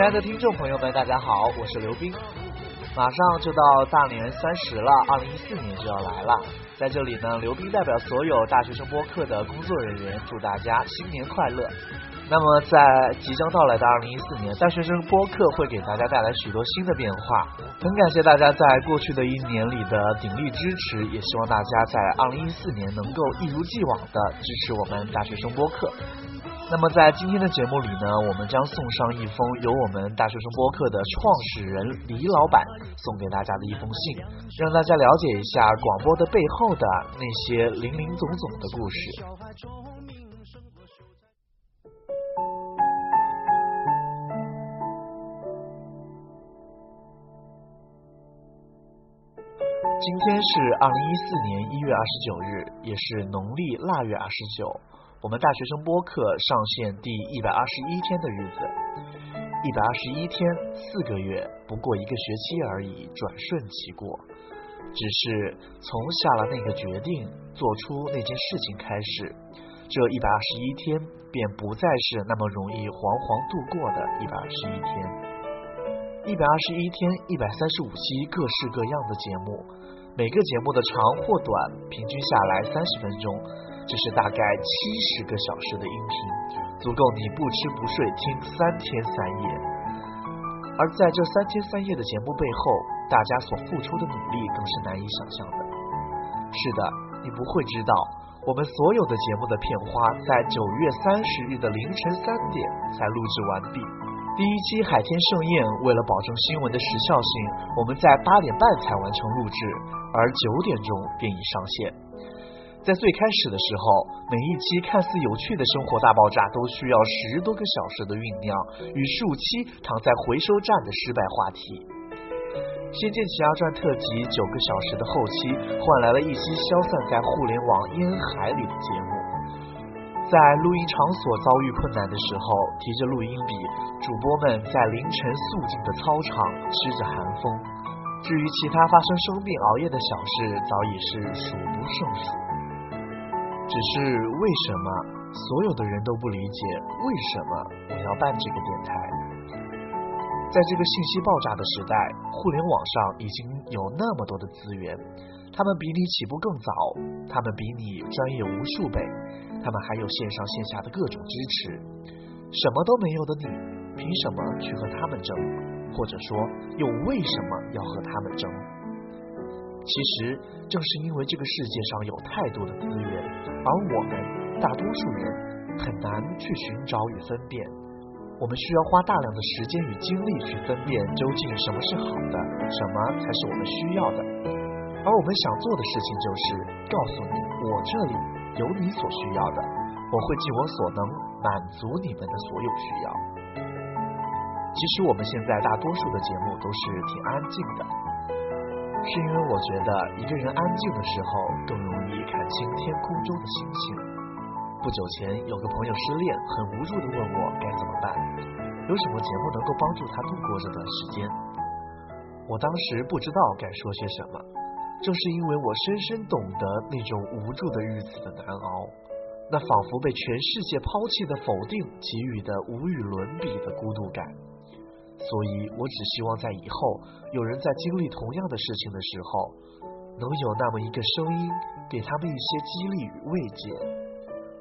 亲爱的听众朋友们，大家好，我是刘斌。马上就到大年三十了，二零一四年就要来了。在这里呢，刘斌代表所有大学生播客的工作人员，祝大家新年快乐。那么，在即将到来的二零一四年，大学生播客会给大家带来许多新的变化。很感谢大家在过去的一年里的鼎力支持，也希望大家在二零一四年能够一如既往的支持我们大学生播客。那么在今天的节目里呢，我们将送上一封由我们大学生播客的创始人李老板送给大家的一封信，让大家了解一下广播的背后的那些林林总总的故事。今天是二零一四年一月二十九日，也是农历腊月二十九。我们大学生播客上线第一百二十一天的日子，一百二十一天，四个月，不过一个学期而已，转瞬即过。只是从下了那个决定，做出那件事情开始，这一百二十一天便不再是那么容易惶惶度过的一百二十一天。一百二十一天，一百三十五期各式各样的节目，每个节目的长或短，平均下来三十分钟。这是大概七十个小时的音频，足够你不吃不睡听三天三夜。而在这三天三夜的节目背后，大家所付出的努力更是难以想象的。是的，你不会知道，我们所有的节目的片花在九月三十日的凌晨三点才录制完毕。第一期海天盛宴，为了保证新闻的时效性，我们在八点半才完成录制，而九点钟便已上线。在最开始的时候，每一期看似有趣的生活大爆炸都需要十多个小时的酝酿与数期躺在回收站的失败话题。《仙剑奇侠传》特辑九个小时的后期换来了一期消散在互联网烟海里的节目。在录音场所遭遇困难的时候，提着录音笔，主播们在凌晨肃静的操场吃着寒风。至于其他发生生病熬夜的小事，早已是数不胜数。只是为什么所有的人都不理解为什么我要办这个电台？在这个信息爆炸的时代，互联网上已经有那么多的资源，他们比你起步更早，他们比你专业无数倍，他们还有线上线下的各种支持。什么都没有的你，凭什么去和他们争？或者说，又为什么要和他们争？其实，正是因为这个世界上有太多的资源，而我们大多数人很难去寻找与分辨。我们需要花大量的时间与精力去分辨究竟什么是好的，什么才是我们需要的。而我们想做的事情就是告诉你，我这里有你所需要的，我会尽我所能满足你们的所有需要。其实我们现在大多数的节目都是挺安静的。是因为我觉得一个人安静的时候更容易看清天空中的星星。不久前有个朋友失恋，很无助的问我该怎么办，有什么节目能够帮助他度过这段时间？我当时不知道该说些什么，正是因为我深深懂得那种无助的日子的难熬，那仿佛被全世界抛弃的否定给予的无与伦比的孤独感。所以，我只希望在以后有人在经历同样的事情的时候，能有那么一个声音，给他们一些激励与慰藉。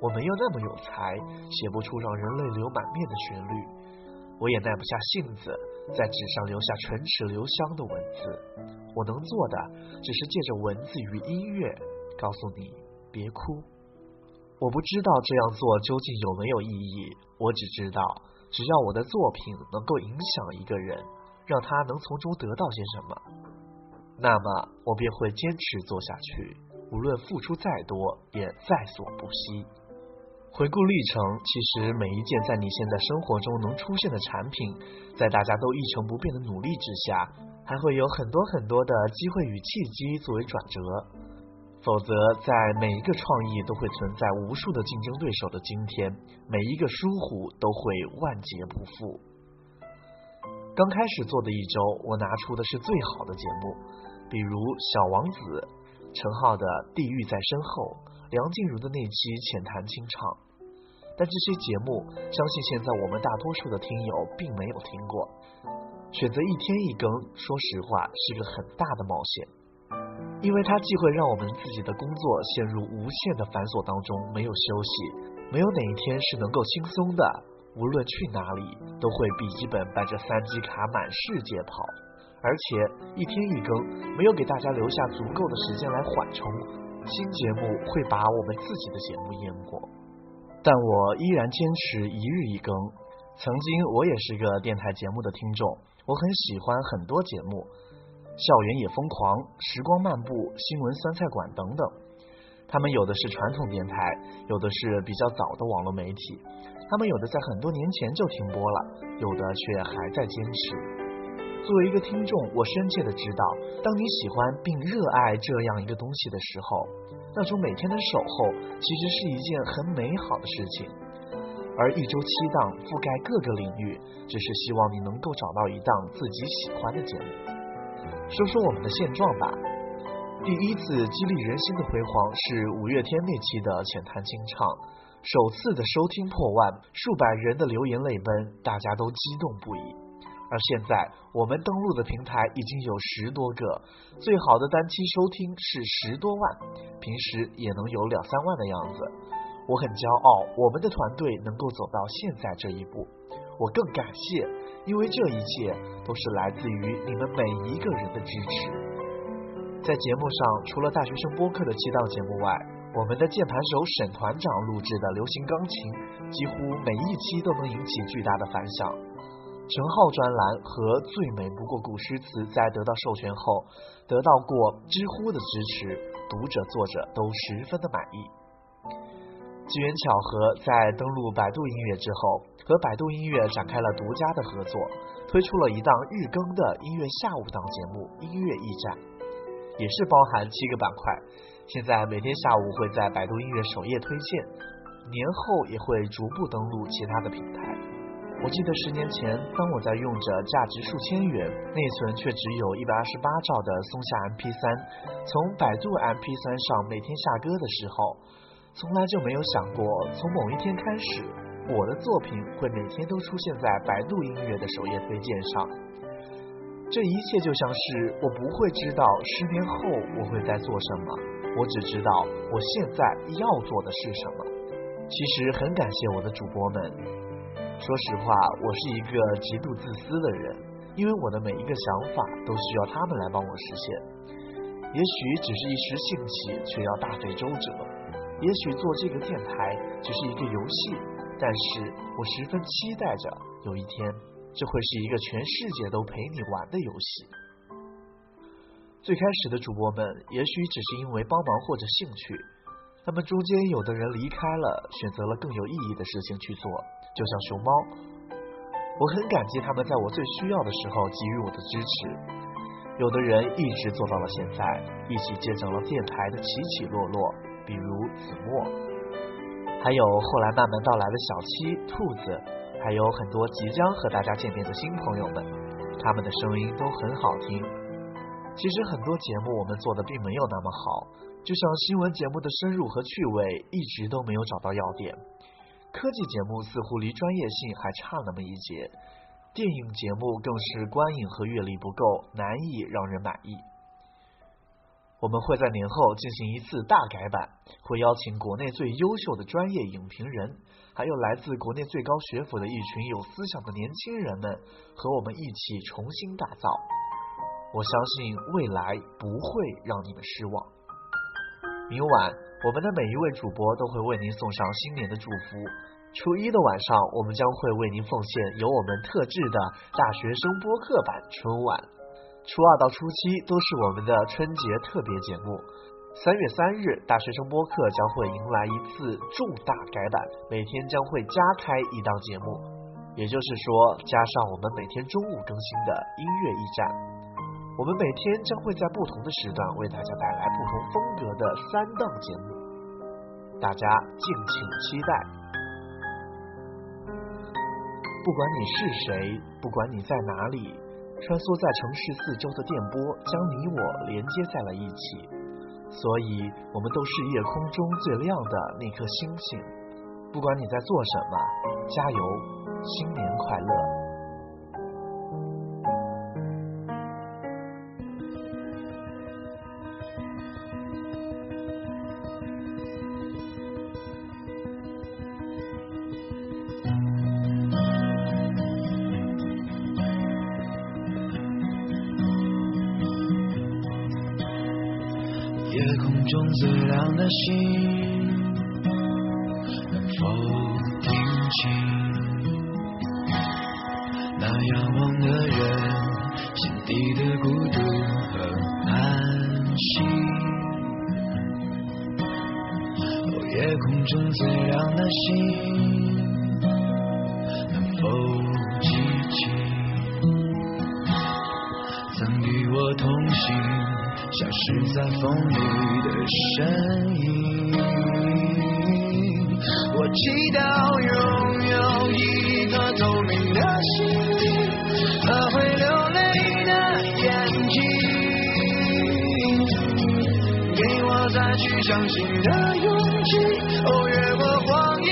我没有那么有才，写不出让人泪流满面的旋律，我也耐不下性子，在纸上留下唇齿留香的文字。我能做的，只是借着文字与音乐，告诉你别哭。我不知道这样做究竟有没有意义，我只知道。只要我的作品能够影响一个人，让他能从中得到些什么，那么我便会坚持做下去，无论付出再多，也在所不惜。回顾历程，其实每一件在你现在生活中能出现的产品，在大家都一成不变的努力之下，还会有很多很多的机会与契机作为转折。否则，在每一个创意都会存在无数的竞争对手的今天，每一个疏忽都会万劫不复。刚开始做的一周，我拿出的是最好的节目，比如《小王子》、陈浩的《地狱在身后》、梁静茹的那期浅谈清唱。但这些节目，相信现在我们大多数的听友并没有听过。选择一天一更，说实话是个很大的冒险，因为它既会让我们自己的工作陷入无限的繁琐当中，没有休息，没有哪一天是能够轻松的。无论去哪里，都会笔记本带着三 G 卡满世界跑，而且一天一更，没有给大家留下足够的时间来缓冲，新节目会把我们自己的节目淹没。但我依然坚持一日一更。曾经我也是个电台节目的听众，我很喜欢很多节目，《校园也疯狂》《时光漫步》《新闻酸菜馆》等等。他们有的是传统电台，有的是比较早的网络媒体。他们有的在很多年前就停播了，有的却还在坚持。作为一个听众，我深切的知道，当你喜欢并热爱这样一个东西的时候，那种每天的守候其实是一件很美好的事情。而一周七档覆盖各个领域，只是希望你能够找到一档自己喜欢的节目。说说我们的现状吧。第一次激励人心的辉煌是五月天那期的浅谈清唱。首次的收听破万，数百人的留言泪奔，大家都激动不已。而现在，我们登录的平台已经有十多个，最好的单期收听是十多万，平时也能有两三万的样子。我很骄傲，我们的团队能够走到现在这一步。我更感谢，因为这一切都是来自于你们每一个人的支持。在节目上，除了大学生播客的七档节目外，我们的键盘手沈团长录制的流行钢琴，几乎每一期都能引起巨大的反响。陈浩专栏和最美不过古诗词在得到授权后，得到过知乎的支持，读者作者都十分的满意。机缘巧合，在登录百度音乐之后，和百度音乐展开了独家的合作，推出了一档日更的音乐下午档节目《音乐驿站》，也是包含七个板块。现在每天下午会在百度音乐首页推荐，年后也会逐步登录其他的平台。我记得十年前，当我在用着价值数千元、内存却只有一百二十八兆的松下 MP 三，从百度 MP 三上每天下歌的时候，从来就没有想过，从某一天开始，我的作品会每天都出现在百度音乐的首页推荐上。这一切就像是我不会知道十年后我会在做什么。我只知道我现在要做的是什么。其实很感谢我的主播们。说实话，我是一个极度自私的人，因为我的每一个想法都需要他们来帮我实现。也许只是一时兴起，却要大费周折；也许做这个电台只是一个游戏，但是我十分期待着有一天，这会是一个全世界都陪你玩的游戏。最开始的主播们也许只是因为帮忙或者兴趣，他们中间有的人离开了，选择了更有意义的事情去做，就像熊猫。我很感激他们在我最需要的时候给予我的支持。有的人一直做到了现在，一起见证了电台的起起落落，比如子墨，还有后来慢慢到来的小七、兔子，还有很多即将和大家见面的新朋友们，他们的声音都很好听。其实很多节目我们做的并没有那么好，就像新闻节目的深入和趣味一直都没有找到要点，科技节目似乎离专业性还差那么一截，电影节目更是观影和阅历不够，难以让人满意。我们会在年后进行一次大改版，会邀请国内最优秀的专业影评人，还有来自国内最高学府的一群有思想的年轻人们，和我们一起重新打造。我相信未来不会让你们失望。明晚，我们的每一位主播都会为您送上新年的祝福。初一的晚上，我们将会为您奉献由我们特制的大学生播客版春晚。初二到初七都是我们的春节特别节目。三月三日，大学生播客将会迎来一次重大改版，每天将会加开一档节目，也就是说，加上我们每天中午更新的音乐驿站。我们每天将会在不同的时段为大家带来不同风格的三档节目，大家敬请期待。不管你是谁，不管你在哪里，穿梭在城市四周的电波将你我连接在了一起，所以我们都是夜空中最亮的那颗星星。不管你在做什么，加油，新年快乐！中最亮的星，能否听清那仰望的人心底的孤独和叹息？哦，夜空中最亮的星，能否记起曾与我同行？消失在风里的身影。我祈祷拥有一颗透明的心灵和会流泪的眼睛，给我再去相信的勇气。哦，越过谎言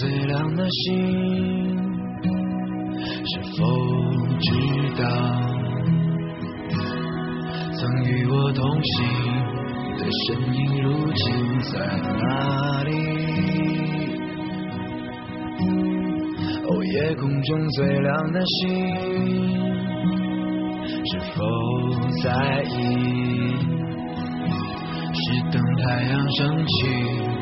最亮的星，是否知道，曾与我同行的身影，如今在哪里？哦，夜空中最亮的星，是否在意？是等太阳升起，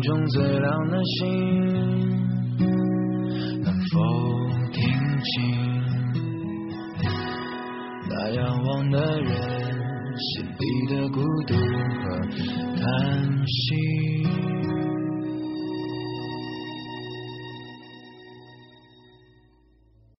中最亮的星，